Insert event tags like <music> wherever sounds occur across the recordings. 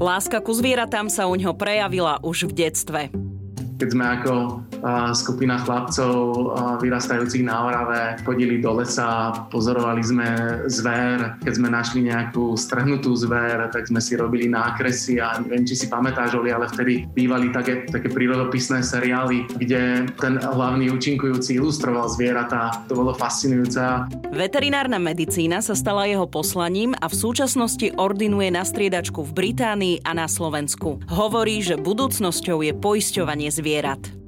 Láska ku zvieratám sa u ňo prejavila už v detstve. Keď sme ako skupina chlapcov vyrastajúcich na Orave chodili do lesa, pozorovali sme zver, keď sme našli nejakú strhnutú zver, tak sme si robili nákresy a neviem, či si pamätáš, Oli, ale vtedy bývali také, také prírodopisné seriály, kde ten hlavný účinkujúci ilustroval zvieratá. To bolo fascinujúce. Veterinárna medicína sa stala jeho poslaním a v súčasnosti ordinuje na striedačku v Británii a na Slovensku. Hovorí, že budúcnosťou je poisťovanie zvierat.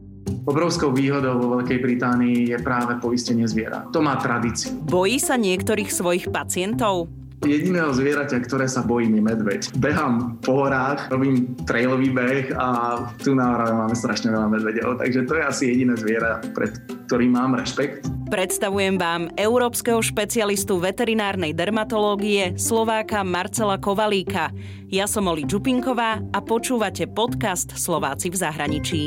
Obrovskou výhodou vo Veľkej Británii je práve poistenie zvierat. To má tradíciu. Bojí sa niektorých svojich pacientov? Jediného zvieraťa, ktoré sa bojím, je medveď. Behám po horách, robím trailový beh a tu na Orave máme strašne veľa medvedov, takže to je asi jediné zviera, pred ktorým mám rešpekt. Predstavujem vám európskeho špecialistu veterinárnej dermatológie Slováka Marcela Kovalíka. Ja som Oli Čupinková a počúvate podcast Slováci v zahraničí.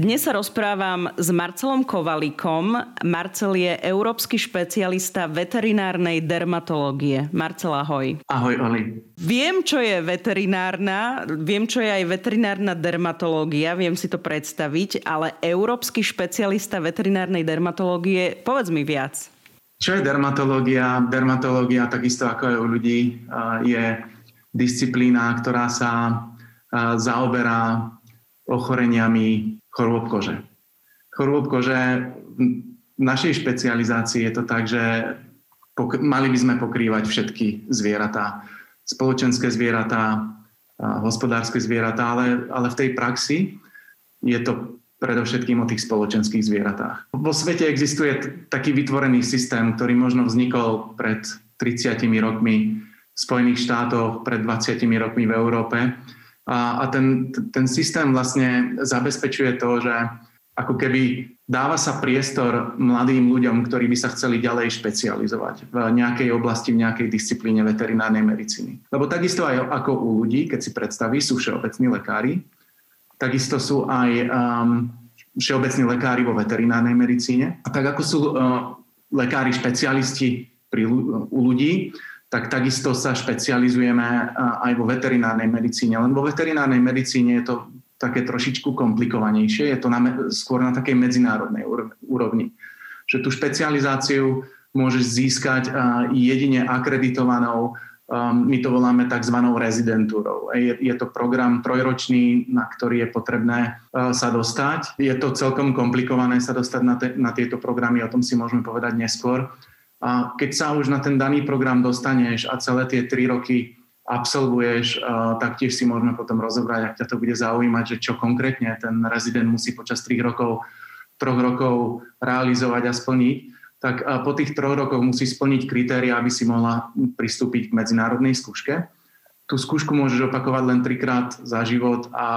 Dnes sa rozprávam s Marcelom Kovalíkom. Marcel je európsky špecialista veterinárnej dermatológie. Marcel, ahoj. Ahoj, Oli. Viem, čo je veterinárna, viem, čo je aj veterinárna dermatológia, viem si to predstaviť, ale európsky špecialista veterinárnej dermatológie, povedz mi viac. Čo je dermatológia? Dermatológia, takisto ako aj u ľudí, je disciplína, ktorá sa zaoberá ochoreniami chorôb kože. Chorôb kože v našej špecializácii je to tak, že pok- mali by sme pokrývať všetky zvieratá. Spoločenské zvieratá, hospodárske zvieratá, ale, ale v tej praxi je to predovšetkým o tých spoločenských zvieratách. Vo svete existuje t- taký vytvorený systém, ktorý možno vznikol pred 30 rokmi v Spojených štátoch, pred 20 rokmi v Európe a, a ten, ten systém vlastne zabezpečuje to, že ako keby dáva sa priestor mladým ľuďom, ktorí by sa chceli ďalej špecializovať v nejakej oblasti, v nejakej disciplíne veterinárnej medicíny. Lebo takisto aj ako u ľudí, keď si predstaví, sú všeobecní lekári, takisto sú aj um, všeobecní lekári vo veterinárnej medicíne. A tak ako sú uh, lekári špecialisti pri, u ľudí, tak takisto sa špecializujeme aj vo veterinárnej medicíne. Len vo veterinárnej medicíne je to také trošičku komplikovanejšie, je to na, skôr na takej medzinárodnej úrovni. Že tú špecializáciu môžeš získať jedine akreditovanou, my to voláme tzv. rezidentúrou. Je, je to program trojročný, na ktorý je potrebné sa dostať. Je to celkom komplikované sa dostať na, te, na tieto programy, o tom si môžeme povedať neskôr a keď sa už na ten daný program dostaneš a celé tie tri roky absolvuješ, tak tiež si môžeme potom rozobrať, ak ťa to bude zaujímať, že čo konkrétne ten rezident musí počas 3 rokov, troch rokov realizovať a splniť, tak po tých troch rokoch musí splniť kritéria, aby si mohla pristúpiť k medzinárodnej skúške. Tú skúšku môžeš opakovať len trikrát za život a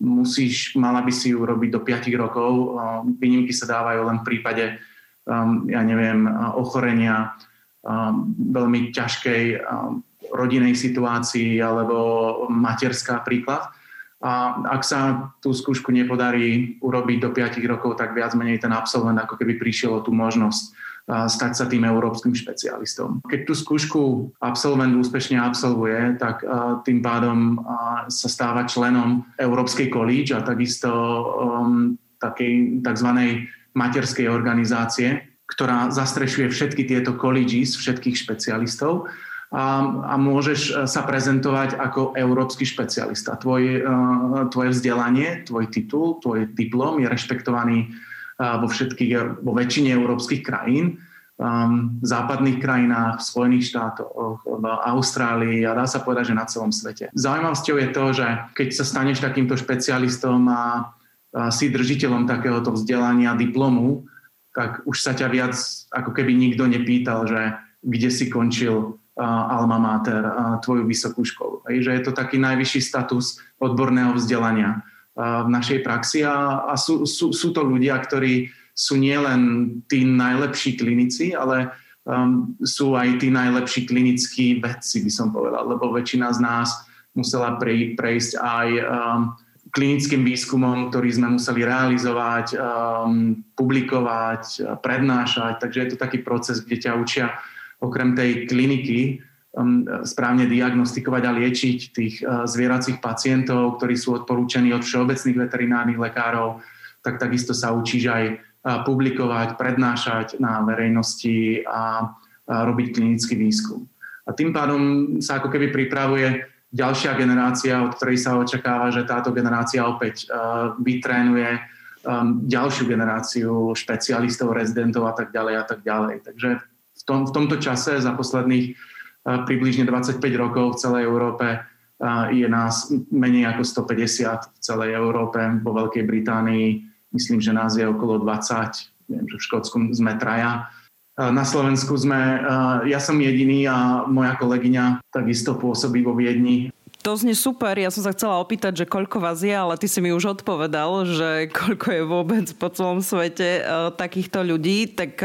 musíš, mala by si ju robiť do 5 rokov. Výnimky sa dávajú len v prípade ja neviem, ochorenia, veľmi ťažkej rodinej situácii alebo materská príklad. A ak sa tú skúšku nepodarí urobiť do 5 rokov, tak viac menej ten absolvent ako keby prišiel o tú možnosť stať sa tým európskym špecialistom. Keď tú skúšku absolvent úspešne absolvuje, tak tým pádom sa stáva členom Európskej college a takisto um, takej tzv materskej organizácie, ktorá zastrešuje všetky tieto colleges, všetkých špecialistov a, a môžeš e, sa prezentovať ako európsky špecialista. Tvoj, uh, tvoje vzdelanie, tvoj titul, tvoj diplom je rešpektovaný uh, vo všetkých, vo väčšine európskych krajín, v západných krajinách, v Spojených štátoch, v Austrálii a dá sa povedať, že na celom svete. Zaujímavosťou je to, že keď sa staneš takýmto špecialistom a si držiteľom takéhoto vzdelania diplomu, tak už sa ťa viac ako keby nikto nepýtal, že kde si končil alma mater, tvoju vysokú školu. Že je to taký najvyšší status odborného vzdelania v našej praxi a, a sú, sú, sú to ľudia, ktorí sú nielen tí najlepší klinici, ale um, sú aj tí najlepší klinickí vedci, by som povedal, lebo väčšina z nás musela pre, prejsť aj um, klinickým výskumom, ktorý sme museli realizovať, um, publikovať, prednášať. Takže je to taký proces, kde ťa učia okrem tej kliniky um, správne diagnostikovať a liečiť tých uh, zvieracích pacientov, ktorí sú odporúčení od všeobecných veterinárnych lekárov, tak takisto sa učíš aj uh, publikovať, prednášať na verejnosti a, a robiť klinický výskum. A tým pádom sa ako keby pripravuje ďalšia generácia, od ktorej sa očakáva, že táto generácia opäť uh, vytrénuje um, ďalšiu generáciu špecialistov, rezidentov a tak ďalej a tak ďalej. Takže v, tom, v tomto čase za posledných uh, približne 25 rokov v celej Európe uh, je nás menej ako 150 v celej Európe, vo Veľkej Británii myslím, že nás je okolo 20, viem, že v Škótsku sme traja na Slovensku sme, ja som jediný a moja kolegyňa takisto pôsobí vo Viedni. To znie super. Ja som sa chcela opýtať, že koľko vás je, ale ty si mi už odpovedal, že koľko je vôbec po celom svete uh, takýchto ľudí. Tak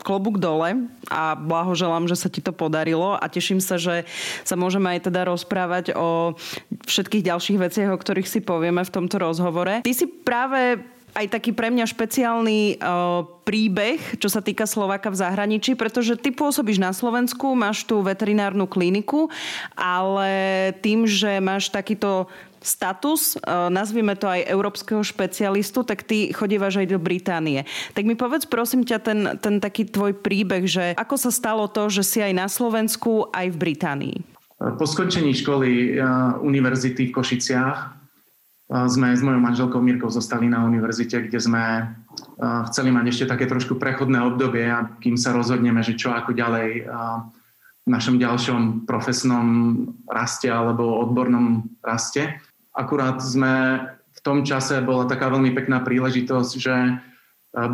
klobúk dole a blahoželám, že sa ti to podarilo a teším sa, že sa môžeme aj teda rozprávať o všetkých ďalších veciach, o ktorých si povieme v tomto rozhovore. Ty si práve aj taký pre mňa špeciálny uh, príbeh, čo sa týka Slováka v zahraničí, pretože ty pôsobíš na Slovensku, máš tú veterinárnu kliniku, ale tým, že máš takýto status, uh, nazvime to aj európskeho špecialistu, tak ty chodívaš aj do Británie. Tak mi povedz prosím ťa ten, ten taký tvoj príbeh, že ako sa stalo to, že si aj na Slovensku, aj v Británii? Po skončení školy uh, univerzity v Košiciach sme s mojou manželkou Mírkou zostali na univerzite, kde sme chceli mať ešte také trošku prechodné obdobie, a kým sa rozhodneme, že čo ako ďalej v našom ďalšom profesnom raste alebo odbornom raste. Akurát sme v tom čase bola taká veľmi pekná príležitosť, že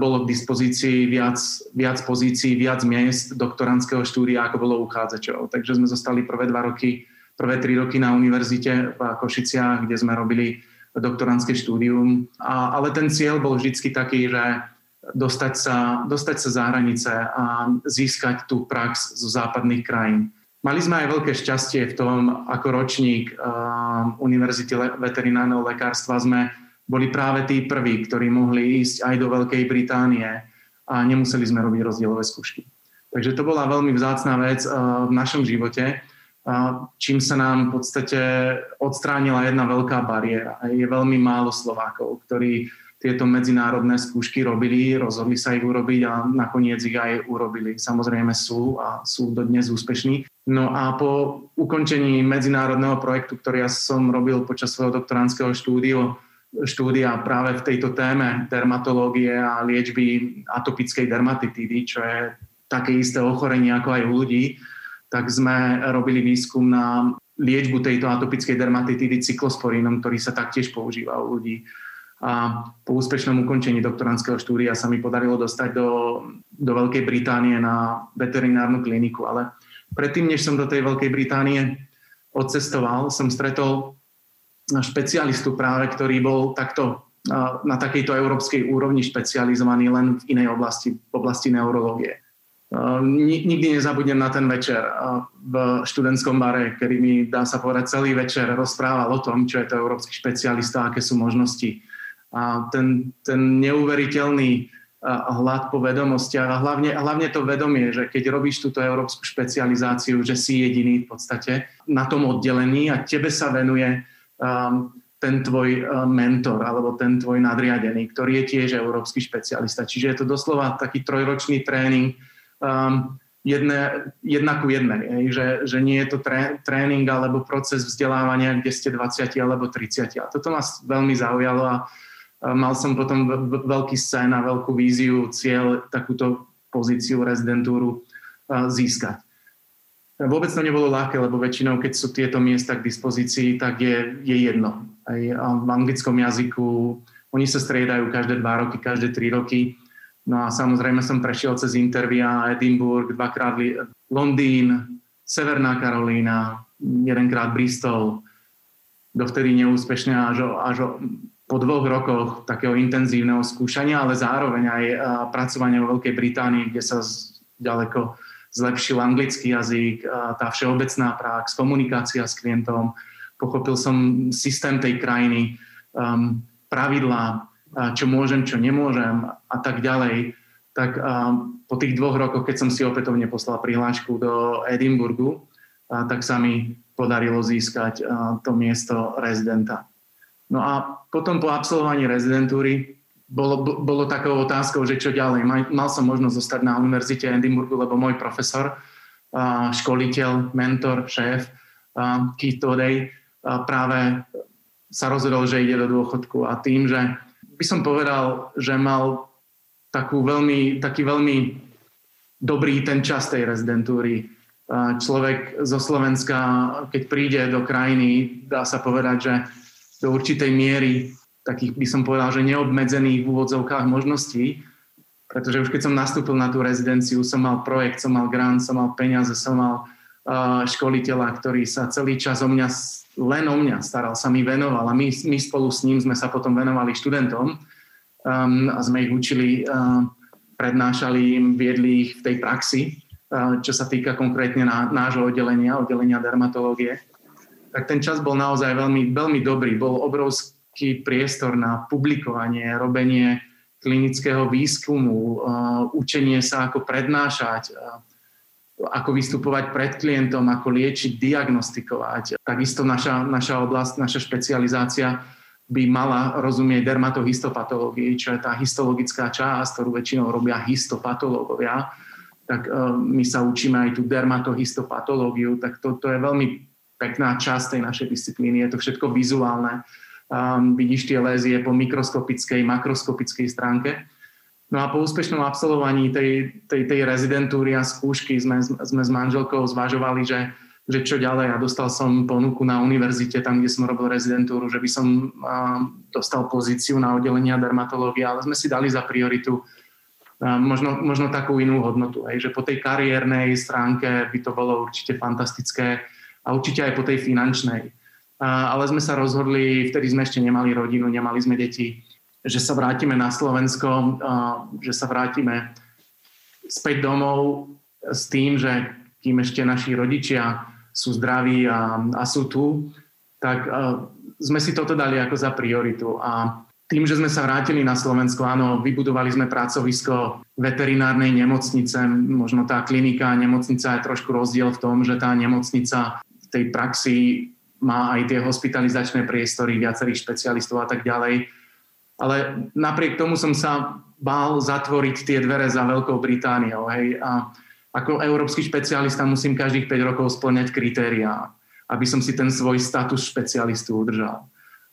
bolo k dispozícii viac, viac pozícií, viac miest doktorandského štúdia, ako bolo uchádzačov. Takže sme zostali prvé dva roky, prvé tri roky na univerzite v Košiciach, kde sme robili doktorantské štúdium. A, ale ten cieľ bol vždy taký, že dostať sa, dostať sa za hranice a získať tú prax zo západných krajín. Mali sme aj veľké šťastie v tom, ako ročník uh, Univerzity le- veterinárneho lekárstva sme boli práve tí prví, ktorí mohli ísť aj do Veľkej Británie a nemuseli sme robiť rozdielové skúšky. Takže to bola veľmi vzácná vec uh, v našom živote čím sa nám v podstate odstránila jedna veľká bariéra. Je veľmi málo Slovákov, ktorí tieto medzinárodné skúšky robili, rozhodli sa ich urobiť a nakoniec ich aj urobili. Samozrejme sú a sú dodnes úspešní. No a po ukončení medzinárodného projektu, ktorý ja som robil počas svojho doktorandského štúdiu, štúdia práve v tejto téme dermatológie a liečby atopickej dermatitídy, čo je také isté ochorenie ako aj u ľudí, tak sme robili výskum na liečbu tejto atopickej dermatitidy cyklosporínom, ktorý sa taktiež používa u ľudí. A po úspešnom ukončení doktorandského štúdia sa mi podarilo dostať do, do Veľkej Británie na veterinárnu kliniku. Ale predtým, než som do tej Veľkej Británie odcestoval, som stretol špecialistu práve, ktorý bol takto na takejto európskej úrovni špecializovaný len v inej oblasti, v oblasti neurológie. Nikdy nezabudnem na ten večer v študentskom bare, kedy mi, dá sa povedať, celý večer rozprával o tom, čo je to európsky špecialista, aké sú možnosti. A ten, ten neuveriteľný hlad po vedomostiach a hlavne, hlavne to vedomie, že keď robíš túto európsku špecializáciu, že si jediný v podstate na tom oddelení a tebe sa venuje um, ten tvoj mentor alebo ten tvoj nadriadený, ktorý je tiež európsky špecialista. Čiže je to doslova taký trojročný tréning, um, jedné, jedna ku jednej. Že, že nie je to tré, tréning alebo proces vzdelávania, kde ste 20 alebo 30. A toto ma veľmi zaujalo a mal som potom veľký sen a veľkú víziu, cieľ takúto pozíciu, rezidentúru získať. Vôbec to nebolo ľahké, lebo väčšinou, keď sú tieto miesta k dispozícii, tak je, je jedno. Aj v anglickom jazyku, oni sa striedajú každé dva roky, každé tri roky No a samozrejme som prešiel cez intervia Edinburgh, dvakrát Londýn, Severná Karolína, jedenkrát Bristol, dovtedy neúspešne až, o, až o, po dvoch rokoch takého intenzívneho skúšania, ale zároveň aj pracovania vo Veľkej Británii, kde sa z, ďaleko zlepšil anglický jazyk, tá všeobecná prax, komunikácia s klientom, pochopil som systém tej krajiny, um, pravidlá, čo môžem, čo nemôžem a tak ďalej, tak po tých dvoch rokoch, keď som si opätovne poslal prihlášku do Edinburgu, tak sa mi podarilo získať to miesto rezidenta. No a potom po absolvovaní rezidentúry bolo, bolo takou otázkou, že čo ďalej. Mal, som možnosť zostať na univerzite Edinburghu, lebo môj profesor, školiteľ, mentor, šéf Keith Todej práve sa rozhodol, že ide do dôchodku a tým, že by som povedal, že mal takú veľmi, taký veľmi dobrý ten čas tej rezidentúry. Človek zo Slovenska, keď príde do krajiny, dá sa povedať, že do určitej miery takých by som povedal, že neobmedzených v úvodzovkách možností, pretože už keď som nastúpil na tú rezidenciu, som mal projekt, som mal grant, som mal peniaze, som mal školiteľa, ktorý sa celý čas o mňa, len o mňa staral, sa mi venoval a my, my spolu s ním sme sa potom venovali študentom um, a sme ich učili uh, prednášali im, viedli ich v tej praxi, čo sa týka konkrétne na, nášho oddelenia, oddelenia dermatológie. Tak ten čas bol naozaj veľmi, veľmi dobrý. Bol obrovský priestor na publikovanie, robenie klinického výskumu, učenie sa, ako prednášať, ako vystupovať pred klientom, ako liečiť, diagnostikovať. Takisto naša, naša oblasť, naša špecializácia by mala rozumieť dermatohistopatológii, čo je tá histologická časť, ktorú väčšinou robia histopatológovia, tak uh, my sa učíme aj tú dermatohistopatológiu, tak to, to je veľmi pekná časť tej našej disciplíny, je to všetko vizuálne. Um, vidíš tie lézie po mikroskopickej, makroskopickej stránke. No a po úspešnom absolvovaní tej, tej, tej rezidentúry a skúšky sme, sme s manželkou zvažovali, že že čo ďalej. A dostal som ponuku na univerzite, tam, kde som robil rezidentúru, že by som dostal pozíciu na oddelenia dermatológie, ale sme si dali za prioritu možno, možno takú inú hodnotu. Hej, že po tej kariérnej stránke by to bolo určite fantastické a určite aj po tej finančnej. Ale sme sa rozhodli, vtedy sme ešte nemali rodinu, nemali sme deti, že sa vrátime na Slovensko, že sa vrátime späť domov s tým, že kým ešte naši rodičia sú zdraví a, a sú tu, tak uh, sme si toto dali ako za prioritu. A tým, že sme sa vrátili na Slovensko, áno, vybudovali sme pracovisko veterinárnej nemocnice, možno tá klinika a nemocnica je trošku rozdiel v tom, že tá nemocnica v tej praxi má aj tie hospitalizačné priestory viacerých špecialistov a tak ďalej. Ale napriek tomu som sa bál zatvoriť tie dvere za Veľkou Britániou. Hej. A ako európsky špecialista musím každých 5 rokov splňať kritériá, aby som si ten svoj status špecialistu udržal.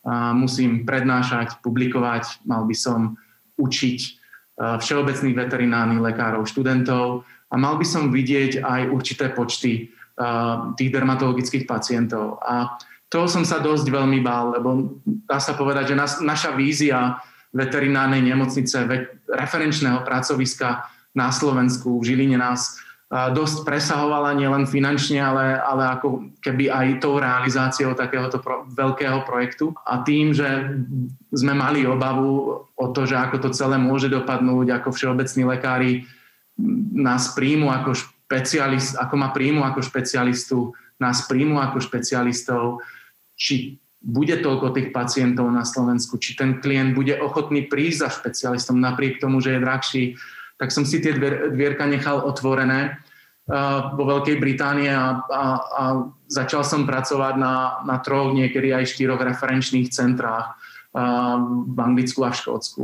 A musím prednášať, publikovať, mal by som učiť e, všeobecných veterinárnych lekárov, študentov a mal by som vidieť aj určité počty e, tých dermatologických pacientov. A toho som sa dosť veľmi bál, lebo dá sa povedať, že naša vízia veterinárnej nemocnice, referenčného pracoviska na Slovensku, v Žiline nás dosť presahovala nielen finančne, ale, ale ako keby aj tou realizáciou takéhoto pro, veľkého projektu. A tým, že sme mali obavu o to, že ako to celé môže dopadnúť, ako všeobecní lekári nás príjmu ako špecialist, ako ma príjmu ako špecialistu, nás príjmu ako špecialistov, či bude toľko tých pacientov na Slovensku, či ten klient bude ochotný prísť za špecialistom napriek tomu, že je drahší, tak som si tie dvierka nechal otvorené vo Veľkej Británii a, a, a začal som pracovať na, na troch, niekedy aj štyroch referenčných centrách v Anglicku a v Škótsku.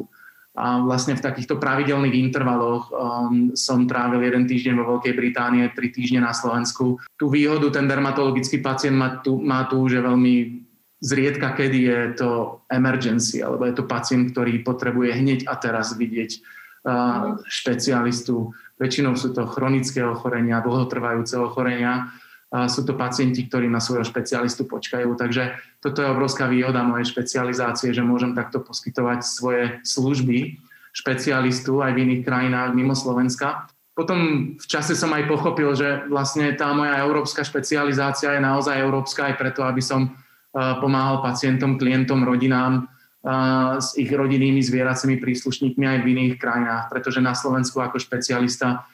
A vlastne v takýchto pravidelných intervaloch um, som trávil jeden týždeň vo Veľkej Británie, tri týždne na Slovensku. Tú výhodu ten dermatologický pacient má tu, má tu že veľmi zriedka, kedy je to emergency, alebo je to pacient, ktorý potrebuje hneď a teraz vidieť uh, špecialistu Väčšinou sú to chronické ochorenia, dlhotrvajúce ochorenia. Sú to pacienti, ktorí na svojho špecialistu počkajú. Takže toto je obrovská výhoda mojej špecializácie, že môžem takto poskytovať svoje služby špecialistu aj v iných krajinách mimo Slovenska. Potom v čase som aj pochopil, že vlastne tá moja európska špecializácia je naozaj európska aj preto, aby som pomáhal pacientom, klientom, rodinám s ich rodinnými zvieracími príslušníkmi aj v iných krajinách, pretože na Slovensku ako špecialista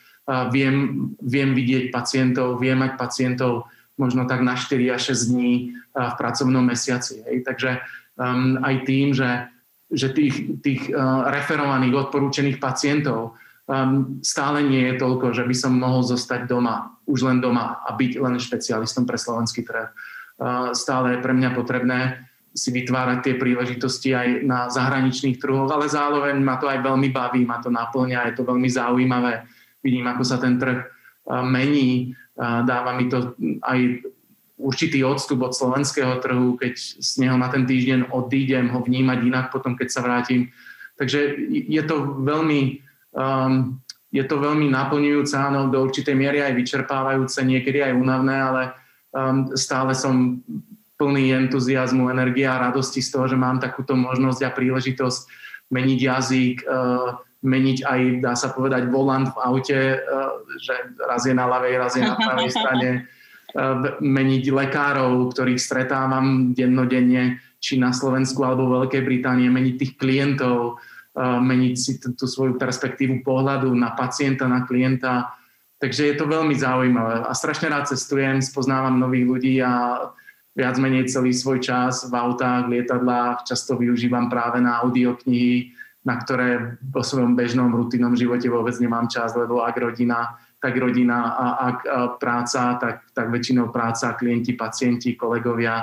viem, viem vidieť pacientov, viem mať pacientov možno tak na 4 až 6 dní v pracovnom mesiaci. Hej. Takže um, aj tým, že, že tých, tých uh, referovaných, odporúčených pacientov um, stále nie je toľko, že by som mohol zostať doma, už len doma a byť len špecialistom pre slovenský trh. Uh, stále je pre mňa potrebné si vytvárať tie príležitosti aj na zahraničných trhoch, ale zároveň ma to aj veľmi baví, ma to naplňa, je to veľmi zaujímavé. Vidím, ako sa ten trh mení, dáva mi to aj určitý odstup od slovenského trhu, keď z neho na ten týždeň odídem, ho vnímať inak potom, keď sa vrátim. Takže je to veľmi, um, je to veľmi naplňujúce, áno, do určitej miery aj vyčerpávajúce, niekedy aj únavné, ale um, stále som plný entuziasmu, energia a radosti z toho, že mám takúto možnosť a príležitosť meniť jazyk, uh, meniť aj, dá sa povedať, volant v aute, uh, že raz je na ľavej, raz je na pravej <laughs> strane, uh, meniť lekárov, ktorých stretávam dennodenne, či na Slovensku alebo v Veľkej Británie, meniť tých klientov, meniť si tú svoju perspektívu pohľadu na pacienta, na klienta. Takže je to veľmi zaujímavé a strašne rád cestujem, spoznávam nových ľudí a viac menej celý svoj čas v autách, lietadlách, často využívam práve na audioknihy, na ktoré vo svojom bežnom rutinnom živote vôbec nemám čas, lebo ak rodina, tak rodina a ak práca, tak, tak väčšinou práca, klienti, pacienti, kolegovia,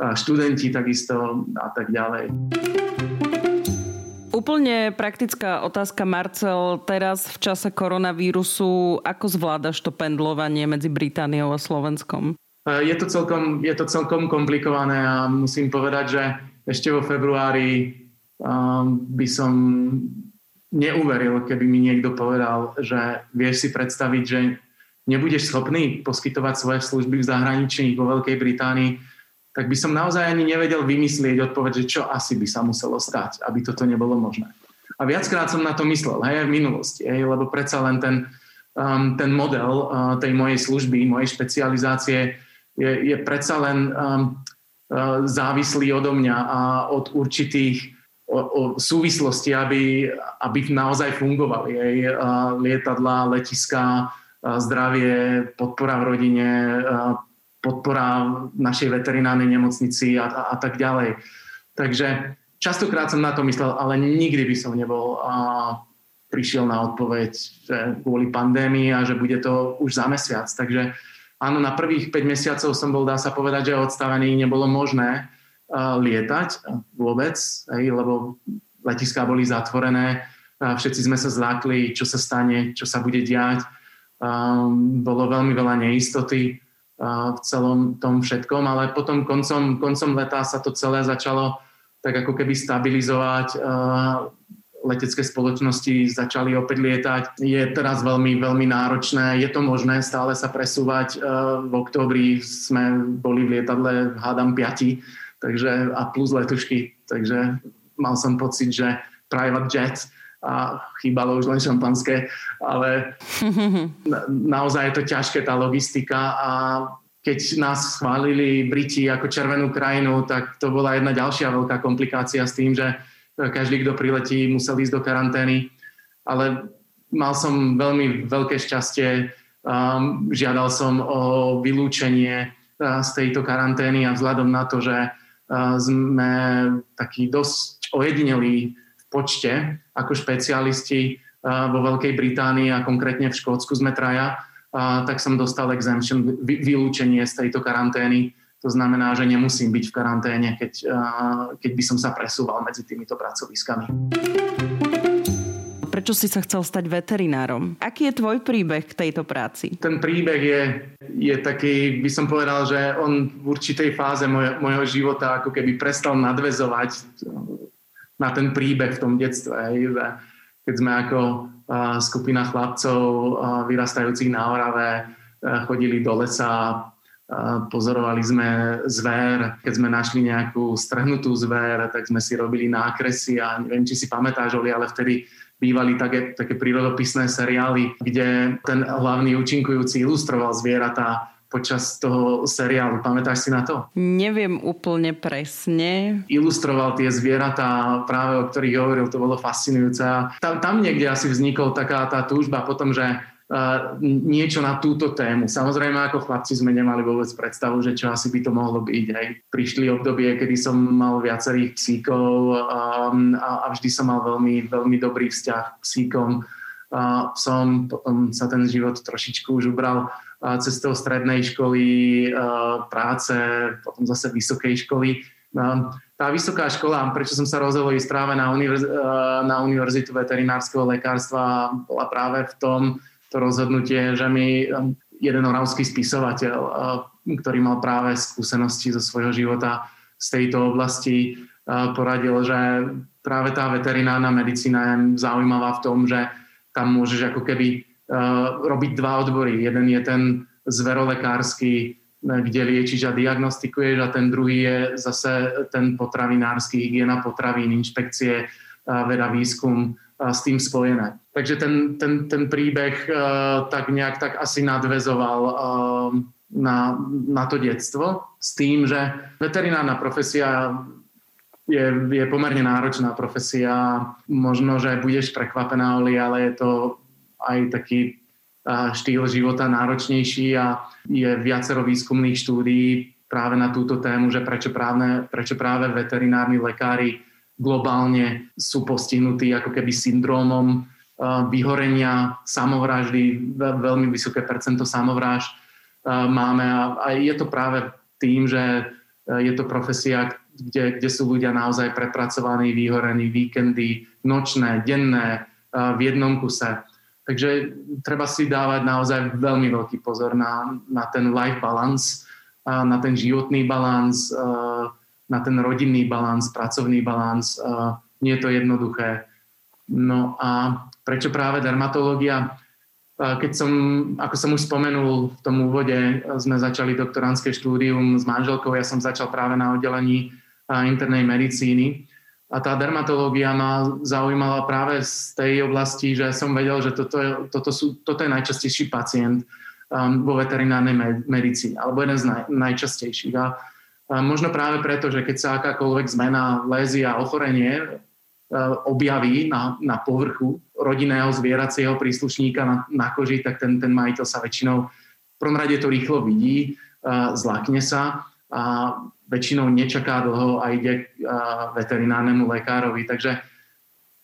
študenti takisto a tak ďalej. Úplne praktická otázka, Marcel. Teraz v čase koronavírusu, ako zvládaš to pendlovanie medzi Britániou a Slovenskom? Je to, celkom, je to celkom komplikované a musím povedať, že ešte vo februári by som neuveril, keby mi niekto povedal, že vieš si predstaviť, že nebudeš schopný poskytovať svoje služby v zahraničí vo Veľkej Británii, tak by som naozaj ani nevedel vymyslieť odpoveď, že čo asi by sa muselo stať, aby toto nebolo možné. A viackrát som na to myslel, hej, v minulosti, hej, lebo predsa len ten, um, ten model uh, tej mojej služby, mojej špecializácie je, je predsa len um, uh, závislý odo mňa a od určitých o, o súvislosti, aby, aby naozaj fungovali. Uh, lietadla, letiská, uh, zdravie, podpora v rodine, podpora našej veterinárnej nemocnici a, a, a tak ďalej. Takže častokrát som na to myslel, ale nikdy by som nebol uh, prišiel na odpoveď, že kvôli pandémii a že bude to už za mesiac. Takže Áno, na prvých 5 mesiacov som bol, dá sa povedať, že odstavený, nebolo možné lietať vôbec, hej, lebo letiská boli zatvorené, všetci sme sa zlákli, čo sa stane, čo sa bude diať. Bolo veľmi veľa neistoty v celom tom všetkom, ale potom koncom, koncom leta sa to celé začalo tak ako keby stabilizovať. Letecké spoločnosti začali opäť lietať. Je teraz veľmi, veľmi náročné. Je to možné stále sa presúvať. V októbri sme boli v lietadle, hádam, piati, takže, a plus letušky. Takže mal som pocit, že private jet a chýbalo už len šampanské, ale <laughs> na, naozaj je to ťažké tá logistika a keď nás schválili Briti ako červenú krajinu, tak to bola jedna ďalšia veľká komplikácia s tým, že každý, kto priletí, musel ísť do karantény, ale mal som veľmi veľké šťastie, um, žiadal som o vylúčenie uh, z tejto karantény a vzhľadom na to, že sme takí dosť ojedinelí v počte ako špecialisti vo Veľkej Británii a konkrétne v Škótsku sme traja, tak som dostal exemption, vy, vylúčenie z tejto karantény to znamená, že nemusím byť v karanténe, keď, keď by som sa presúval medzi týmito pracoviskami. Prečo si sa chcel stať veterinárom? Aký je tvoj príbeh k tejto práci? Ten príbeh je, je taký, by som povedal, že on v určitej fáze môjho života ako keby prestal nadvezovať na ten príbeh v tom detstve. Hej, keď sme ako skupina chlapcov vyrastajúcich na Orave chodili do lesa pozorovali sme zver, keď sme našli nejakú strhnutú zver, tak sme si robili nákresy a neviem, či si pamätáš, Oli, ale vtedy bývali také, také prírodopisné seriály, kde ten hlavný účinkujúci ilustroval zvieratá počas toho seriálu. Pamätáš si na to? Neviem úplne presne. Ilustroval tie zvieratá, práve o ktorých hovoril, to bolo fascinujúce. Tam, tam niekde asi vznikol taká tá túžba potom, že niečo na túto tému. Samozrejme, ako chlapci sme nemali vôbec predstavu, že čo asi by to mohlo byť. Hej. Prišli obdobie, kedy som mal viacerých psíkov a, a vždy som mal veľmi, veľmi dobrý vzťah k psíkom. som, potom sa ten život trošičku už ubral cestou strednej školy, práce, potom zase vysokej školy. Tá vysoká škola, prečo som sa rozhodol ísť práve na, univerz- na Univerzitu veterinárskeho lekárstva, bola práve v tom to rozhodnutie, že mi jeden oravský spisovateľ, ktorý mal práve skúsenosti zo svojho života z tejto oblasti, poradil, že práve tá veterinárna medicína je zaujímavá v tom, že tam môžeš ako keby uh, robiť dva odbory. Jeden je ten zverolekársky, kde liečiš a diagnostikuješ a ten druhý je zase ten potravinársky, hygiena potravín, inšpekcie, uh, veda, výskum uh, s tým spojené. Takže ten, ten, ten príbeh uh, tak nejak tak asi nadvezoval uh, na, na to detstvo s tým, že veterinárna profesia je, je pomerne náročná profesia. Možno, že budeš prekvapená, Oli, ale je to aj taký štýl života náročnejší a je viacero výskumných štúdií práve na túto tému, že prečo, právne, prečo práve veterinárni lekári globálne sú postihnutí ako keby syndrómom vyhorenia, samovraždy, veľmi vysoké percento samovrážd máme a je to práve tým, že je to profesia, kde, kde sú ľudia naozaj prepracovaní, vyhorení, víkendy, nočné, denné, v jednom kuse. Takže treba si dávať naozaj veľmi veľký pozor na, na ten life balance, na ten životný balans, na ten rodinný balans, pracovný balans. Nie je to jednoduché. No a prečo práve dermatológia? Keď som, ako som už spomenul v tom úvode, sme začali doktorantské štúdium s manželkou, ja som začal práve na oddelení internej medicíny. A tá dermatológia ma zaujímala práve z tej oblasti, že som vedel, že toto je, toto sú, toto je najčastejší pacient um, vo veterinárnej medicíne, alebo jeden z naj, najčastejších. A možno práve preto, že keď sa akákoľvek zmena, lézia, ochorenie uh, objaví na, na povrchu rodinného zvieracieho príslušníka na, na koži, tak ten, ten majiteľ sa väčšinou v prvom rade to rýchlo vidí, uh, zlakne sa a väčšinou nečaká dlho a ide veterinárnemu lekárovi. Takže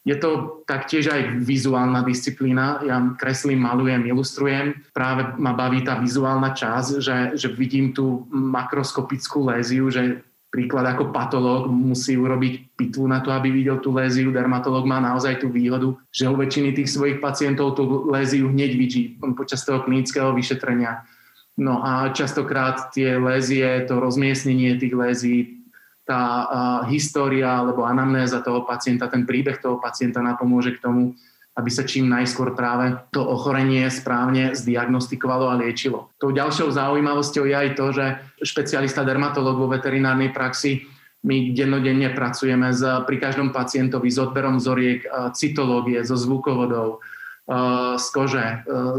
je to taktiež aj vizuálna disciplína. Ja kreslím, malujem, ilustrujem. Práve ma baví tá vizuálna časť, že, že vidím tú makroskopickú léziu, že príklad ako patológ musí urobiť pitvu na to, aby videl tú léziu. Dermatológ má naozaj tú výhodu, že u väčšiny tých svojich pacientov tú léziu hneď vidí počas toho klinického vyšetrenia No a častokrát tie lézie, to rozmiestnenie tých lézií, tá uh, história alebo anamnéza toho pacienta, ten príbeh toho pacienta napomôže k tomu, aby sa čím najskôr práve to ochorenie správne zdiagnostikovalo a liečilo. Tou ďalšou zaujímavosťou je aj to, že špecialista dermatológ vo veterinárnej praxi my dennodenne pracujeme s, pri každom pacientovi s odberom vzoriek cytológie, so zvukovodou, z kože,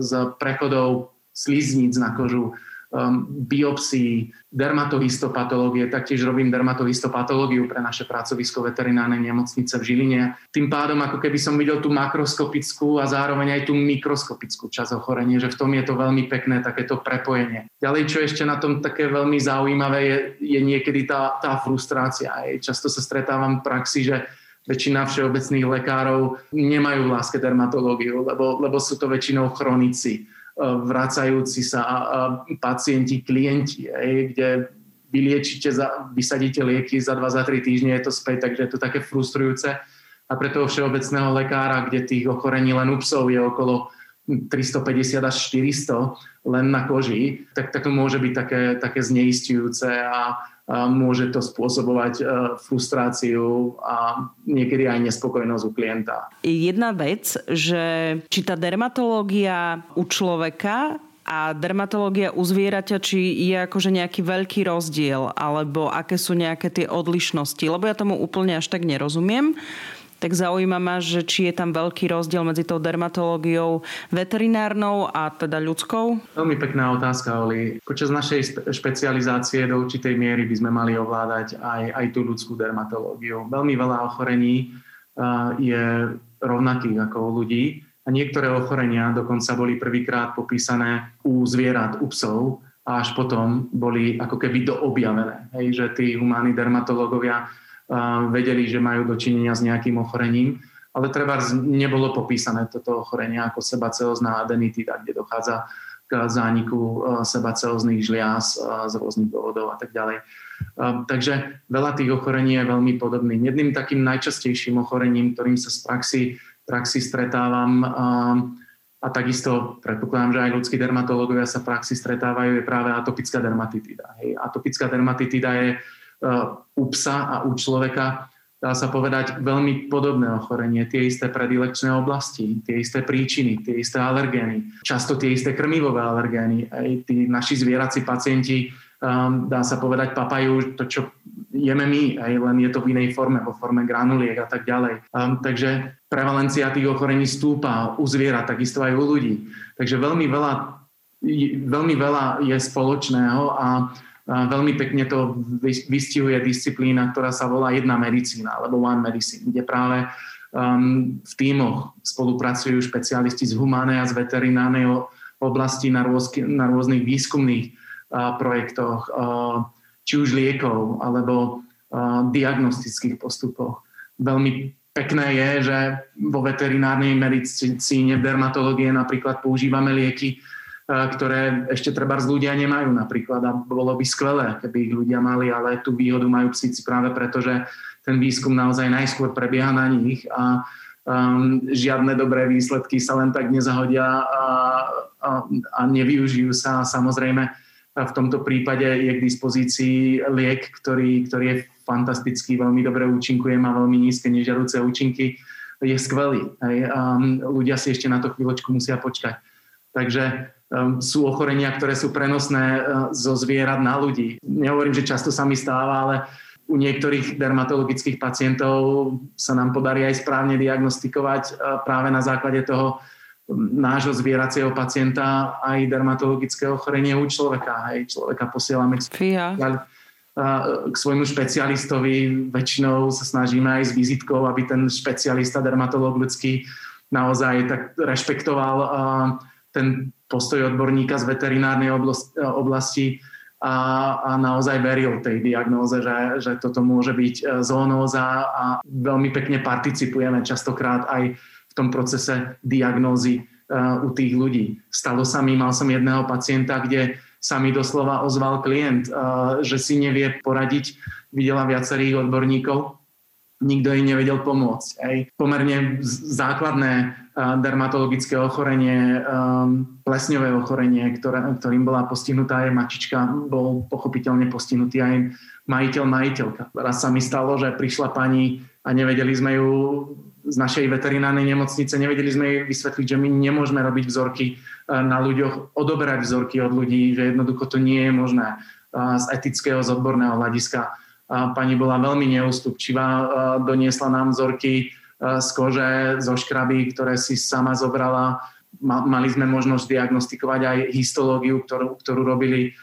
s prechodov slizníc na kožu, um, biopsii, dermatohistopatológie, taktiež robím dermatohistopatológiu pre naše pracovisko veterinárnej nemocnice v Žiline. Tým pádom ako keby som videl tú makroskopickú a zároveň aj tú mikroskopickú časť ochorenia, že v tom je to veľmi pekné takéto prepojenie. Ďalej, čo ešte na tom také veľmi zaujímavé je, je niekedy tá, tá frustrácia. Často sa stretávam v praxi, že väčšina všeobecných lekárov nemajú v láske dermatológiu, lebo, lebo sú to väčšinou chronici vracajúci sa pacienti, klienti, kde vyliečite, vysadíte lieky za 2 za 3 týždne, je to späť, takže je to také frustrujúce. A pre toho všeobecného lekára, kde tých ochorení len u psov je okolo 350 až 400 len na koži, tak, tak to môže byť také, také zneistujúce a, môže to spôsobovať e, frustráciu a niekedy aj nespokojnosť u klienta. Jedna vec, že či tá dermatológia u človeka a dermatológia u zvieraťa, či je akože nejaký veľký rozdiel, alebo aké sú nejaké tie odlišnosti, lebo ja tomu úplne až tak nerozumiem tak zaujíma ma, že či je tam veľký rozdiel medzi tou dermatológiou veterinárnou a teda ľudskou? Veľmi pekná otázka, Oli. Počas našej špecializácie do určitej miery by sme mali ovládať aj, aj tú ľudskú dermatológiu. Veľmi veľa ochorení uh, je rovnakých ako u ľudí a niektoré ochorenia dokonca boli prvýkrát popísané u zvierat, u psov a až potom boli ako keby doobjavené. Hej, že tí humánni dermatológovia vedeli, že majú dočinenia s nejakým ochorením ale treba nebolo popísané toto ochorenie ako sebaceózna adenitida, kde dochádza k zániku e, sebaceóznych žliaz z rôznych dôvodov a tak ďalej. Takže veľa tých ochorení je veľmi podobných. Jedným takým najčastejším ochorením, ktorým sa z praxi, praxi stretávam, a takisto predpokladám, že aj ľudskí dermatológovia sa v praxi stretávajú, je práve atopická dermatitida. Hej. Atopická dermatitida je u psa a u človeka, dá sa povedať, veľmi podobné ochorenie. Tie isté predilekčné oblasti, tie isté príčiny, tie isté alergény, často tie isté krmivové alergény. Hej. Tí naši zvierací pacienti um, dá sa povedať, papajú to, čo jeme my, aj len je to v inej forme, vo forme granuliek a tak ďalej. Um, takže prevalencia tých ochorení stúpa u zvierat, takisto aj u ľudí. Takže veľmi veľa, veľmi veľa je spoločného a veľmi pekne to vystihuje disciplína, ktorá sa volá jedna medicína, alebo one medicine, kde práve um, v tímoch spolupracujú špecialisti z humánej a z veterinárnej oblasti na, rôz, na rôznych výskumných projektoch, či už liekov alebo diagnostických postupoch. Veľmi pekné je, že vo veterinárnej medicíne, v dermatológie napríklad používame lieky, ktoré ešte treba z ľudia nemajú napríklad a bolo by skvelé, keby ich ľudia mali, ale tú výhodu majú psíci práve preto, že ten výskum naozaj najskôr prebieha na nich a um, žiadne dobré výsledky sa len tak nezahodia a, a, a nevyužijú sa. Samozrejme, v tomto prípade je k dispozícii liek, ktorý, ktorý je fantastický, veľmi dobre účinkuje, má veľmi nízke nežiaduce účinky, je skvelý. Hej. A ľudia si ešte na to chvíľočku musia počkať. Takže um, sú ochorenia, ktoré sú prenosné uh, zo zvierat na ľudí. Nehovorím, že často sa mi stáva, ale u niektorých dermatologických pacientov sa nám podarí aj správne diagnostikovať uh, práve na základe toho, nášho zvieracieho pacienta aj dermatologické ochorenie u človeka. Hej, človeka posielame k, k svojmu špecialistovi. Väčšinou sa snažíme aj s vizitkou, aby ten špecialista, dermatolog ľudský, naozaj tak rešpektoval ten postoj odborníka z veterinárnej oblasti a, a naozaj veril tej diagnóze, že, že toto môže byť e, zoonóza a veľmi pekne participujeme častokrát aj tom procese diagnózy uh, u tých ľudí. Stalo sa mi, mal som jedného pacienta, kde sa mi doslova ozval klient, že si nevie poradiť, videla viacerých odborníkov, nikto jej nevedel pomôcť. Aj Pomerne základné dermatologické ochorenie, um, plesňové ochorenie, ktoré, ktorým bola postihnutá aj mačička, bol pochopiteľne postihnutý aj majiteľ, majiteľka. Raz sa mi stalo, že prišla pani a nevedeli sme ju z našej veterinárnej nemocnice, nevedeli sme jej vysvetliť, že my nemôžeme robiť vzorky e, na ľuďoch, odoberať vzorky od ľudí, že jednoducho to nie je možné e, z etického, z odborného hľadiska. Pani bola veľmi neústupčivá, e, doniesla nám vzorky z kože, zo škraby, ktoré si sama zobrala. Mali sme možnosť diagnostikovať aj histológiu, ktorú, ktorú robili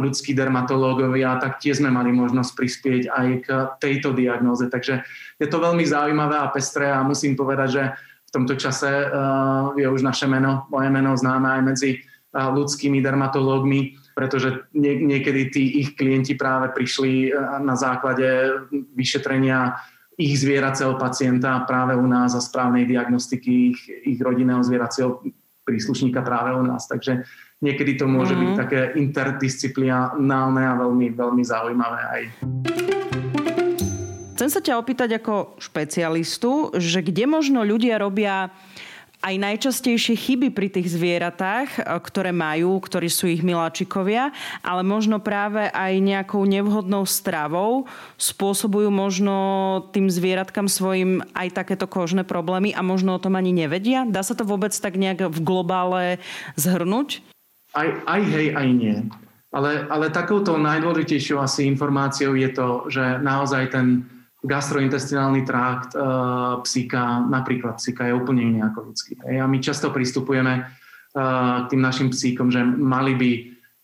ľudskí dermatológovia, tak tiež sme mali možnosť prispieť aj k tejto diagnoze. Takže je to veľmi zaujímavé a pestré a musím povedať, že v tomto čase uh, je už naše meno, moje meno známe aj medzi ľudskými dermatológmi, pretože nie, niekedy tí ich klienti práve prišli na základe vyšetrenia ich zvieracieho pacienta práve u nás a správnej diagnostiky ich, ich rodinného zvieracieho príslušníka práve u nás. Takže niekedy to môže mm. byť mhm. také interdisciplinálne a veľmi, veľmi zaujímavé aj. Chcem sa ťa opýtať ako špecialistu, že kde možno ľudia robia aj najčastejšie chyby pri tých zvieratách, ktoré majú, ktorí sú ich miláčikovia, ale možno práve aj nejakou nevhodnou stravou spôsobujú možno tým zvieratkám svojim aj takéto kožné problémy a možno o tom ani nevedia? Dá sa to vôbec tak nejak v globále zhrnúť? Aj, aj hej, aj nie. Ale, ale takouto najdôležitejšou asi informáciou je to, že naozaj ten gastrointestinálny trakt e, psíka, napríklad psíka je úplne iný ako ľudský. A my často pristupujeme e, k tým našim psíkom, že mali by,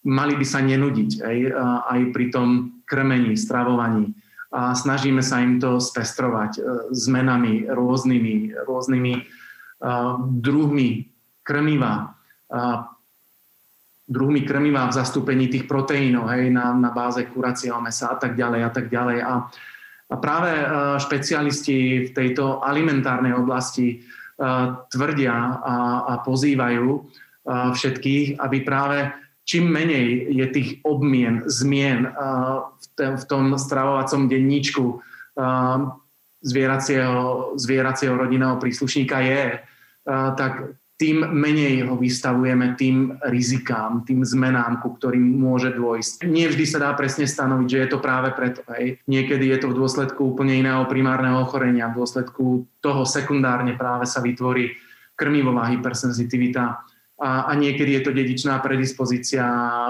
mali by sa nenudiť aj, e, aj pri tom krmení, stravovaní. A snažíme sa im to spestrovať zmenami rôznymi, rôznymi druhmi krmiva, druhmi krmiva v zastúpení tých proteínov hej, na, na báze kuracieho mesa a tak ďalej a tak ďalej. A A práve špecialisti v tejto alimentárnej oblasti tvrdia a, pozývajú všetkých, aby práve čím menej je tých obmien, zmien v tom stravovacom denníčku zvieracieho, zvieracieho rodinného príslušníka je, tak tým menej ho vystavujeme tým rizikám, tým zmenám, ku ktorým môže dôjsť. Nie vždy sa dá presne stanoviť, že je to práve preto. Hej. Niekedy je to v dôsledku úplne iného primárneho ochorenia, v dôsledku toho sekundárne práve sa vytvorí krmivová hypersenzitivita a, a niekedy je to dedičná predispozícia,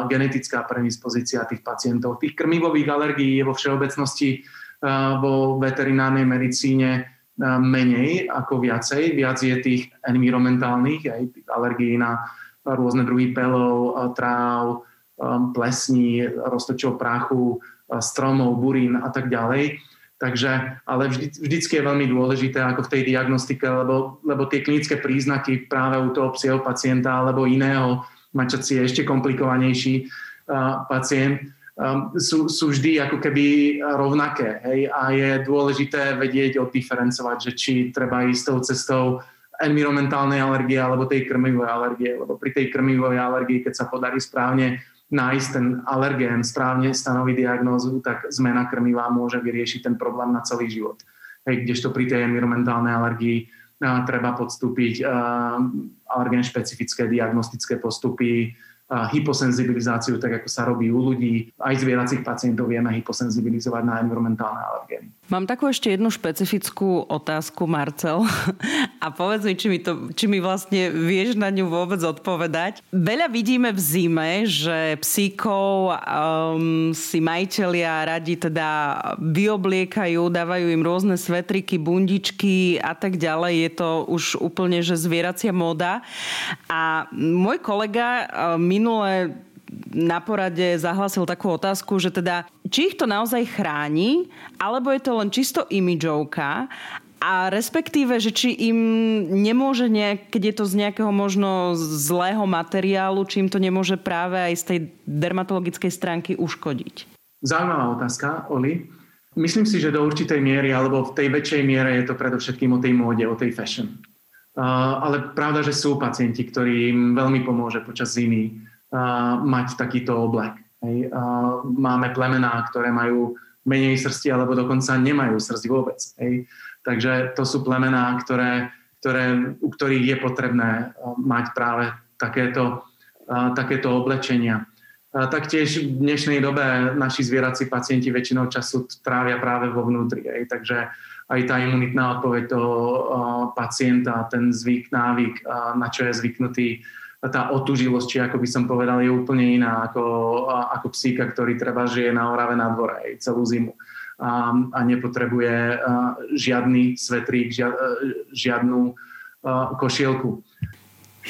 genetická predispozícia tých pacientov. Tých krmivových alergií je vo všeobecnosti uh, vo veterinárnej medicíne menej ako viacej. Viac je tých environmentálnych, aj tých alergií na rôzne druhy pelov, tráv, um, plesní, roztočov prachu, stromov, burín a tak ďalej. Takže, ale vždy, vždycky je veľmi dôležité ako v tej diagnostike, lebo, lebo tie klinické príznaky práve u toho psieho pacienta alebo iného mačací je ešte komplikovanejší uh, pacient, um, sú, sú vždy ako keby rovnaké. Hej? A je dôležité vedieť oddiferencovať, že či treba ísť tou cestou environmentálnej alergie alebo tej krmivej alergie. Lebo pri tej krmivej alergii, keď sa podarí správne nájsť ten alergén, správne stanoviť diagnózu, tak zmena krmiva môže vyriešiť ten problém na celý život. Hej, kdežto pri tej environmentálnej alergii a, treba podstúpiť alergén špecifické diagnostické postupy, hyposenzibilizáciu, tak ako sa robí u ľudí. Aj zvieracích pacientov vieme hyposenzibilizovať na environmentálne alergény. Mám takú ešte jednu špecifickú otázku, Marcel. <laughs> A povedz mi, či mi, to, či mi vlastne vieš na ňu vôbec odpovedať. Veľa vidíme v zime, že psíkov um, si majiteľia radi teda vyobliekajú, dávajú im rôzne svetriky, bundičky a tak ďalej. Je to už úplne, že zvieracia móda. A môj kolega um, minule na porade zahlasil takú otázku, že teda, či ich to naozaj chráni, alebo je to len čisto imidžovka a respektíve, že či im nemôže, nejak, keď je to z nejakého možno zlého materiálu, či im to nemôže práve aj z tej dermatologickej stránky uškodiť. Zaujímavá otázka, Oli. Myslím si, že do určitej miery, alebo v tej väčšej miere je to predovšetkým o tej móde, o tej fashion. Uh, ale pravda, že sú pacienti, ktorým veľmi pomôže počas zimy mať takýto oblek. Hej. Máme plemená, ktoré majú menej srsti alebo dokonca nemajú srst vôbec. Hej. Takže to sú plemená, ktoré, ktoré, u ktorých je potrebné mať práve takéto, takéto oblečenia. Taktiež v dnešnej dobe naši zvierací pacienti väčšinou času trávia práve vo vnútri. Takže aj tá imunitná odpoveď toho pacienta, ten zvyk, návyk, na čo je zvyknutý, tá otužilosť, či ako by som povedal, je úplne iná ako, ako psíka, ktorý treba žije na Orave na dvore aj celú zimu a, a nepotrebuje žiadny svetrík, žiadnu košielku.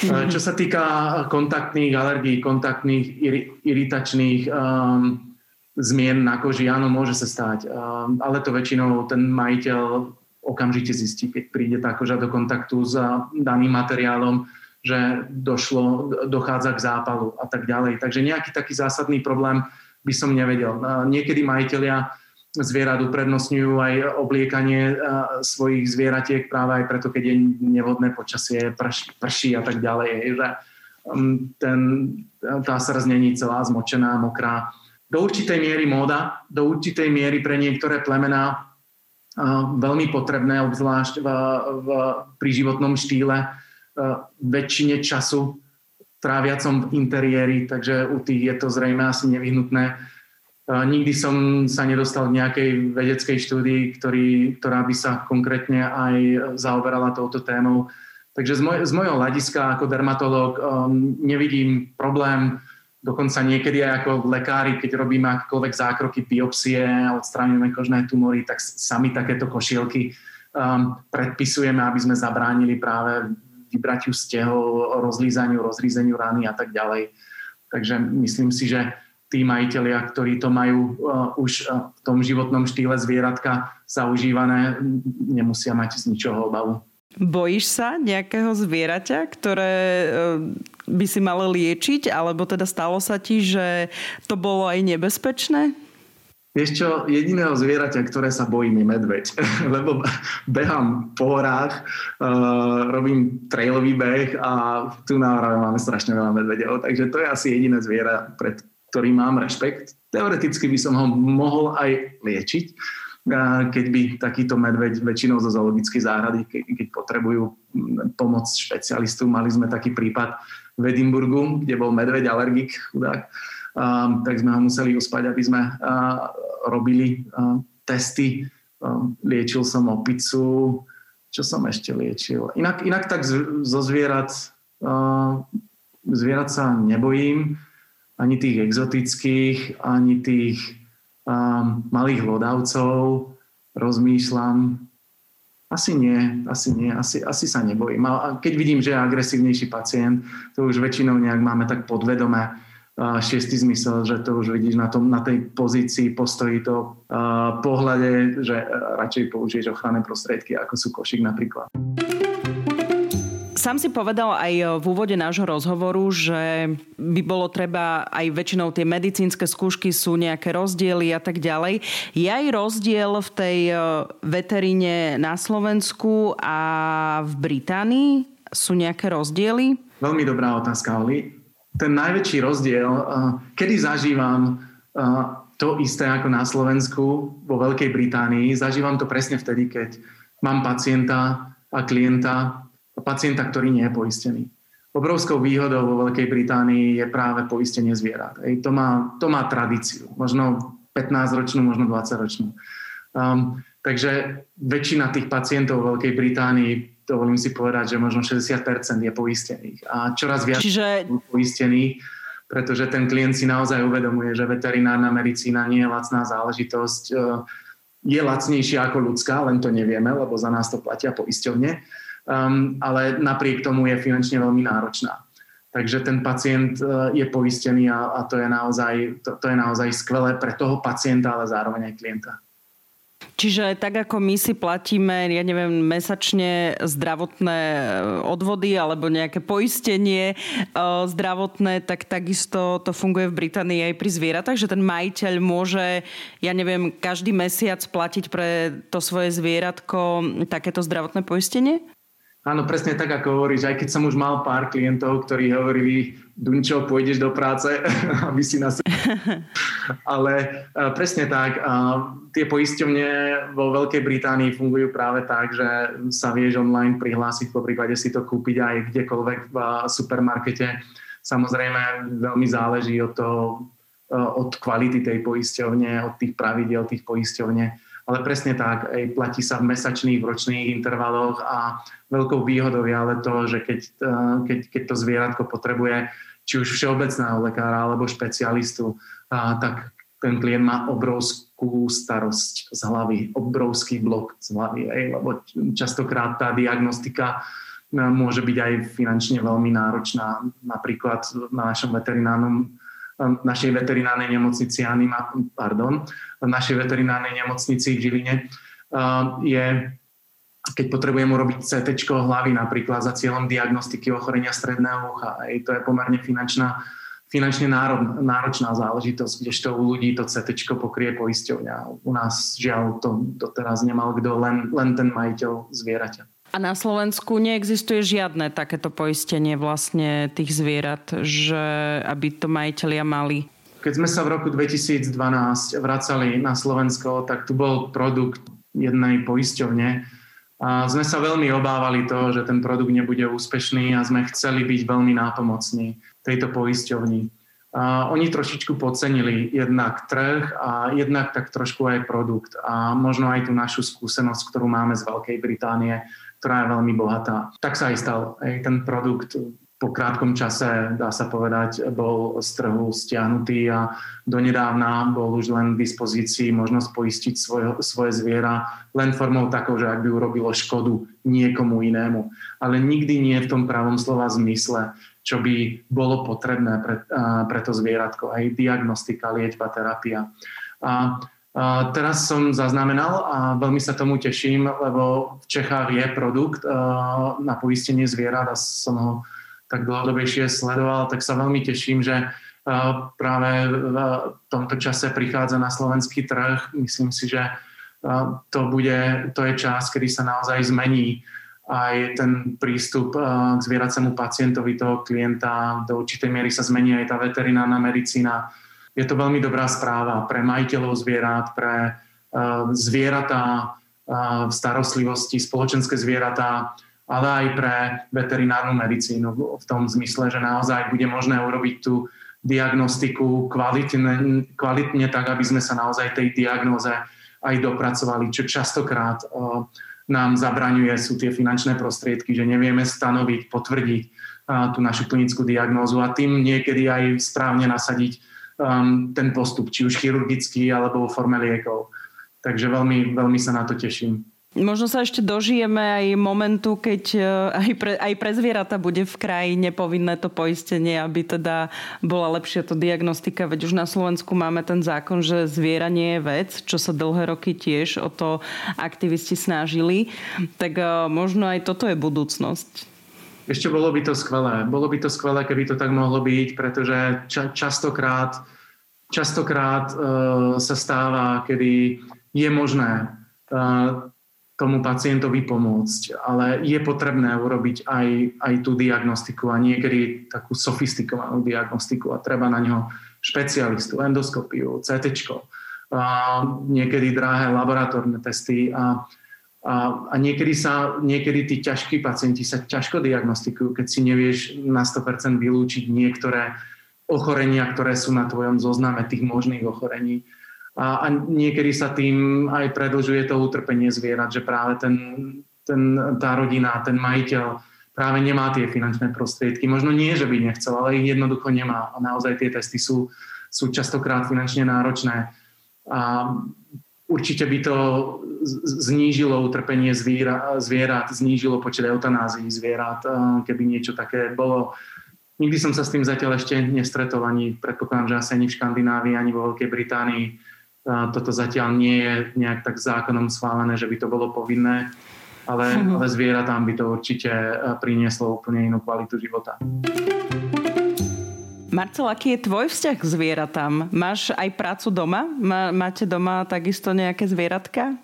Čo sa týka kontaktných alergií, kontaktných iritačných um, zmien na koži, áno, môže sa stať. Um, ale to väčšinou ten majiteľ okamžite zistí, keď príde tá koža do kontaktu s daným materiálom že došlo, dochádza k zápalu a tak ďalej. Takže nejaký taký zásadný problém by som nevedel. Niekedy majiteľia zvierat uprednostňujú aj obliekanie svojich zvieratiek práve aj preto, keď je nevhodné počasie, prš, prší a tak ďalej. Že um, ten, tá srdc není celá zmočená, mokrá. Do určitej miery móda, do určitej miery pre niektoré plemená veľmi potrebné, obzvlášť v, v, pri životnom štýle, väčšine času tráviacom v interiéri, takže u tých je to zrejme asi nevyhnutné. Nikdy som sa nedostal k nejakej vedeckej štúdii, ktorý, ktorá by sa konkrétne aj zaoberala touto témou. Takže z, moj, z mojho hľadiska ako dermatológ um, nevidím problém, dokonca niekedy aj ako lekári, keď robíme akékoľvek zákroky, biopsie, odstránime kožné tumory, tak sami takéto košielky um, predpisujeme, aby sme zabránili práve vybratiu stehov, rozlízaniu, rozrízeniu rány a tak ďalej. Takže myslím si, že tí majiteľia, ktorí to majú uh, už uh, v tom životnom štýle zvieratka zaužívané, nemusia mať z ničoho obavu. Bojíš sa nejakého zvieraťa, ktoré uh, by si mal liečiť, alebo teda stalo sa ti, že to bolo aj nebezpečné? Vieš čo, jediného zvieraťa, ktoré sa bojím je medveď, <laughs> lebo behám po horách, uh, robím trailový beh a tu na Orave máme strašne veľa medvedov, takže to je asi jediné zviera, pred ktorým mám rešpekt. Teoreticky by som ho mohol aj liečiť, keď by takýto medveď väčšinou zo zoologickej záhrady, keď, potrebujú pomoc špecialistu, mali sme taký prípad v Edimburgu, kde bol medveď alergik, chudák, um, tak sme ho museli uspať, aby sme uh, robili uh, testy. Um, liečil som opicu, čo som ešte liečil. Inak, inak tak z, zo zvierat, uh, zvierat sa nebojím, ani tých exotických, ani tých um, malých hlodavcov. Rozmýšľam, asi nie, asi nie, asi, asi sa nebojím. A keď vidím, že je agresívnejší pacient, to už väčšinou nejak máme tak podvedome šiestý zmysel, že to už vidíš na, tom, na tej pozícii, postoji to uh, pohľade, že radšej použiješ ochranné prostriedky, ako sú košík napríklad. Sám si povedal aj v úvode nášho rozhovoru, že by bolo treba aj väčšinou tie medicínske skúšky sú nejaké rozdiely a tak ďalej. Je aj rozdiel v tej veteríne na Slovensku a v Británii? Sú nejaké rozdiely? Veľmi dobrá otázka, Oli ten najväčší rozdiel, kedy zažívam to isté ako na Slovensku, vo Veľkej Británii, zažívam to presne vtedy, keď mám pacienta a klienta, pacienta, ktorý nie je poistený. Obrovskou výhodou vo Veľkej Británii je práve poistenie zvierat. Ej, to, má, to má tradíciu, možno 15-ročnú, možno 20-ročnú. Um, takže väčšina tých pacientov vo Veľkej Británii dovolím si povedať, že možno 60% je poistených a čoraz viac Čiže... poistených, pretože ten klient si naozaj uvedomuje, že veterinárna medicína nie je lacná záležitosť. E, je lacnejšia ako ľudská, len to nevieme, lebo za nás to platia poisťovne, um, ale napriek tomu je finančne veľmi náročná. Takže ten pacient e, je poistený a, a to, je naozaj, to, to je naozaj skvelé pre toho pacienta, ale zároveň aj klienta. Čiže tak ako my si platíme, ja neviem, mesačne zdravotné e, odvody alebo nejaké poistenie e, zdravotné, tak takisto to funguje v Británii aj pri zvieratách, že ten majiteľ môže, ja neviem, každý mesiac platiť pre to svoje zvieratko takéto zdravotné poistenie? Áno, presne tak, ako hovoríš. Aj keď som už mal pár klientov, ktorí hovorili, Dunčo, pôjdeš do práce, <laughs> aby si nás... <laughs> Ale uh, presne tak. Uh, tie poisťovne vo Veľkej Británii fungujú práve tak, že sa vieš online prihlásiť, po prípade si to kúpiť aj kdekoľvek v supermarkete. Samozrejme, veľmi záleží od, toho, uh, od kvality tej poisťovne, od tých pravidel tých poisťovne ale presne tak, aj platí sa v mesačných, v ročných intervaloch a veľkou výhodou je ale to, že keď, eh, keď, keď to zvieratko potrebuje či už všeobecného lekára alebo špecialistu, a, tak ten klient má obrovskú starosť z hlavy, obrovský blok z hlavy, aj, lebo častokrát tá diagnostika eh, môže byť aj finančne veľmi náročná. Napríklad na našom veterinárnom našej veterinárnej nemocnici Anima, pardon, v našej veterinárnej nemocnici v Žiline je, keď potrebujeme urobiť CT hlavy napríklad za cieľom diagnostiky ochorenia stredného ucha. Aj to je pomerne finančná, finančne náročná záležitosť, kdežto u ľudí to CT pokrie poisťovňa. U nás žiaľ to doteraz nemal kto, len, len ten majiteľ zvieraťa. A na Slovensku neexistuje žiadne takéto poistenie vlastne tých zvierat, že aby to majiteľia mali? Keď sme sa v roku 2012 vracali na Slovensko, tak tu bol produkt jednej poisťovne a sme sa veľmi obávali toho, že ten produkt nebude úspešný a sme chceli byť veľmi nápomocní tejto poisťovni. A oni trošičku podcenili jednak trh a jednak tak trošku aj produkt a možno aj tú našu skúsenosť, ktorú máme z Veľkej Británie, ktorá je veľmi bohatá. Tak sa aj stal. Aj ten produkt po krátkom čase, dá sa povedať, bol z trhu stiahnutý a donedávna bol už len v dispozícii možnosť poistiť svoje, svoje zviera len formou takou, že ak by urobilo škodu niekomu inému. Ale nikdy nie v tom pravom slova zmysle, čo by bolo potrebné pre, pre to zvieratko. Aj diagnostika, liečba, terapia. A teraz som zaznamenal a veľmi sa tomu teším, lebo v Čechách je produkt na poistenie zvierat a som ho tak dlhodobejšie sledoval, tak sa veľmi teším, že práve v tomto čase prichádza na slovenský trh. Myslím si, že to, bude, to je čas, kedy sa naozaj zmení aj ten prístup k zvieracemu pacientovi toho klienta. Do určitej miery sa zmení aj tá veterinárna medicína. Je to veľmi dobrá správa pre majiteľov zvierat, pre zvieratá v starostlivosti, spoločenské zvieratá, ale aj pre veterinárnu medicínu v tom zmysle, že naozaj bude možné urobiť tú diagnostiku kvalitne, kvalitne tak, aby sme sa naozaj tej diagnoze aj dopracovali, čo častokrát nám zabraňuje, sú tie finančné prostriedky, že nevieme stanoviť, potvrdiť tú našu klinickú diagnózu a tým niekedy aj správne nasadiť um, ten postup, či už chirurgický alebo vo forme liekov. Takže veľmi, veľmi sa na to teším. Možno sa ešte dožijeme aj momentu, keď e, aj pre, aj pre zvieratá bude v kraji nepovinné to poistenie, aby teda bola lepšia to diagnostika. Veď už na Slovensku máme ten zákon, že zviera nie je vec, čo sa dlhé roky tiež o to aktivisti snažili. Tak e, možno aj toto je budúcnosť. Ešte bolo by to skvelé. Bolo by to skvelé, keby to tak mohlo byť, pretože ča- častokrát, častokrát uh, sa stáva, kedy je možné uh, tomu pacientovi pomôcť, ale je potrebné urobiť aj, aj tú diagnostiku a niekedy takú sofistikovanú diagnostiku a treba na ňo špecialistu, endoskopiu, CT, niekedy drahé laboratórne testy a, a, a niekedy, sa, niekedy tí ťažkí pacienti sa ťažko diagnostikujú, keď si nevieš na 100% vylúčiť niektoré ochorenia, ktoré sú na tvojom zozname tých možných ochorení a, a niekedy sa tým aj predlžuje to utrpenie zvierat, že práve ten, ten, tá rodina, ten majiteľ práve nemá tie finančné prostriedky. Možno nie, že by nechcel, ale ich jednoducho nemá. A naozaj tie testy sú, sú častokrát finančne náročné. A určite by to znížilo utrpenie zviera, zvierat, znížilo počet eutanázií zvierat, keby niečo také bolo. Nikdy som sa s tým zatiaľ ešte nestretol, ani predpokladám, že asi ani v Škandinávii, ani vo Veľkej Británii toto zatiaľ nie je nejak tak zákonom schválené, že by to bolo povinné, ale, mhm. ale zvieratám by to určite eh, prinieslo úplne inú kvalitu života. Marcel, aký je tvoj vzťah k zvieratám? Máš aj prácu doma? Má, máte doma takisto nejaké zvieratka?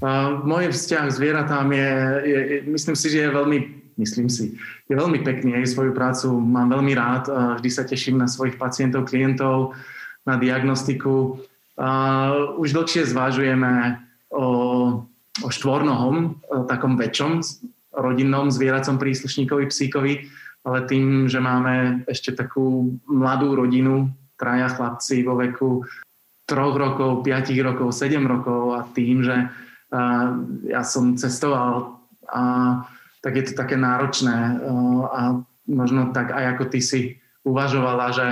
Uh, môj vzťah k zvieratám je, je, myslím si, že je veľmi, myslím si, je veľmi pekný. Aj svoju prácu mám veľmi rád. Uh, vždy sa teším na svojich pacientov, klientov, na diagnostiku. Už dlhšie zvažujeme o, o štvornohom, o takom väčšom rodinnom zvieracom príslušníkovi psíkovi, ale tým, že máme ešte takú mladú rodinu, traja chlapci vo veku troch rokov, piatich rokov, sedem rokov a tým, že uh, ja som cestoval a tak je to také náročné uh, a možno tak aj ako ty si uvažovala, že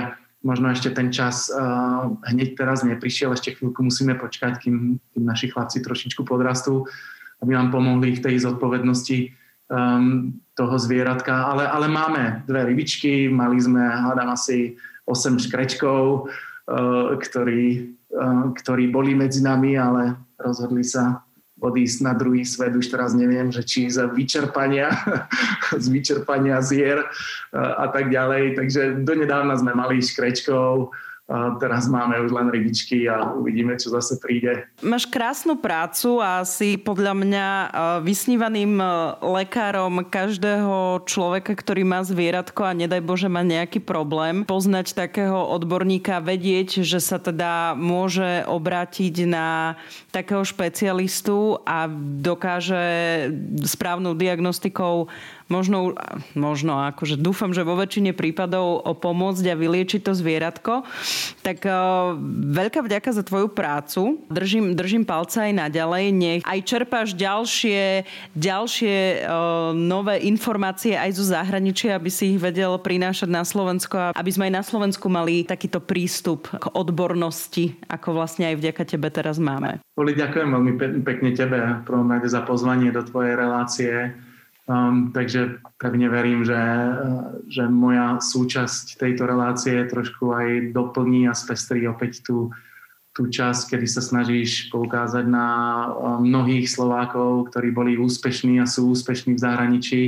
možno ešte ten čas uh, hneď teraz neprišiel, ešte chvíľku musíme počkať, kým, kým naši chlapci trošičku podrastú, aby nám pomohli v tej zodpovednosti um, toho zvieratka. Ale, ale máme dve rybičky, mali sme, hádam asi 8 škrečkov, uh, ktorí, uh, ktorí boli medzi nami, ale rozhodli sa odísť na druhý svet, už teraz neviem, že či z vyčerpania, <laughs> z vyčerpania zier a tak ďalej. Takže donedávna sme mali škrečkov, teraz máme už len rybičky a uvidíme, čo zase príde. Máš krásnu prácu a si podľa mňa e, vysnívaným e, lekárom každého človeka, ktorý má zvieratko a nedaj Bože má nejaký problém. Poznať takého odborníka, vedieť, že sa teda môže obrátiť na takého špecialistu a dokáže správnou diagnostikou možno, možno akože dúfam, že vo väčšine prípadov o pomôcť a vyliečiť to zvieratko. Tak uh, veľká vďaka za tvoju prácu. Držím, držím palca aj naďalej. Nech aj čerpáš ďalšie, ďalšie uh, nové informácie aj zo zahraničia, aby si ich vedel prinášať na Slovensko a aby sme aj na Slovensku mali takýto prístup k odbornosti, ako vlastne aj vďaka tebe teraz máme. Poli, ďakujem veľmi pekne tebe prvom rade za pozvanie do tvojej relácie. Um, takže pevne verím, že, že moja súčasť tejto relácie trošku aj doplní a spestrí opäť tú, tú časť, kedy sa snažíš poukázať na um, mnohých Slovákov, ktorí boli úspešní a sú úspešní v zahraničí,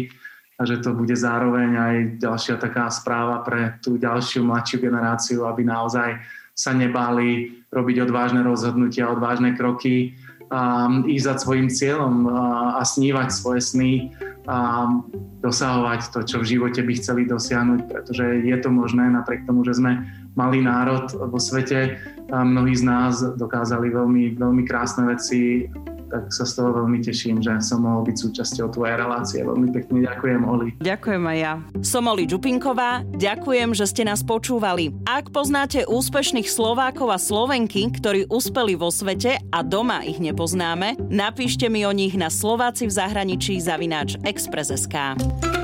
a že to bude zároveň aj ďalšia taká správa pre tú ďalšiu mladšiu generáciu, aby naozaj sa nebáli robiť odvážne rozhodnutia, odvážne kroky a ísť za svojim cieľom a, snívať svoje sny a dosahovať to, čo v živote by chceli dosiahnuť, pretože je to možné napriek tomu, že sme malý národ vo svete. A mnohí z nás dokázali veľmi, veľmi krásne veci tak sa z toho veľmi teším, že som mohol byť súčasťou tvojej relácie. Veľmi pekne ďakujem, Oli. Ďakujem aj ja. Som Oli Čupinková, ďakujem, že ste nás počúvali. Ak poznáte úspešných Slovákov a Slovenky, ktorí uspeli vo svete a doma ich nepoznáme, napíšte mi o nich na Slováci v zahraničí zavináč Express.sk.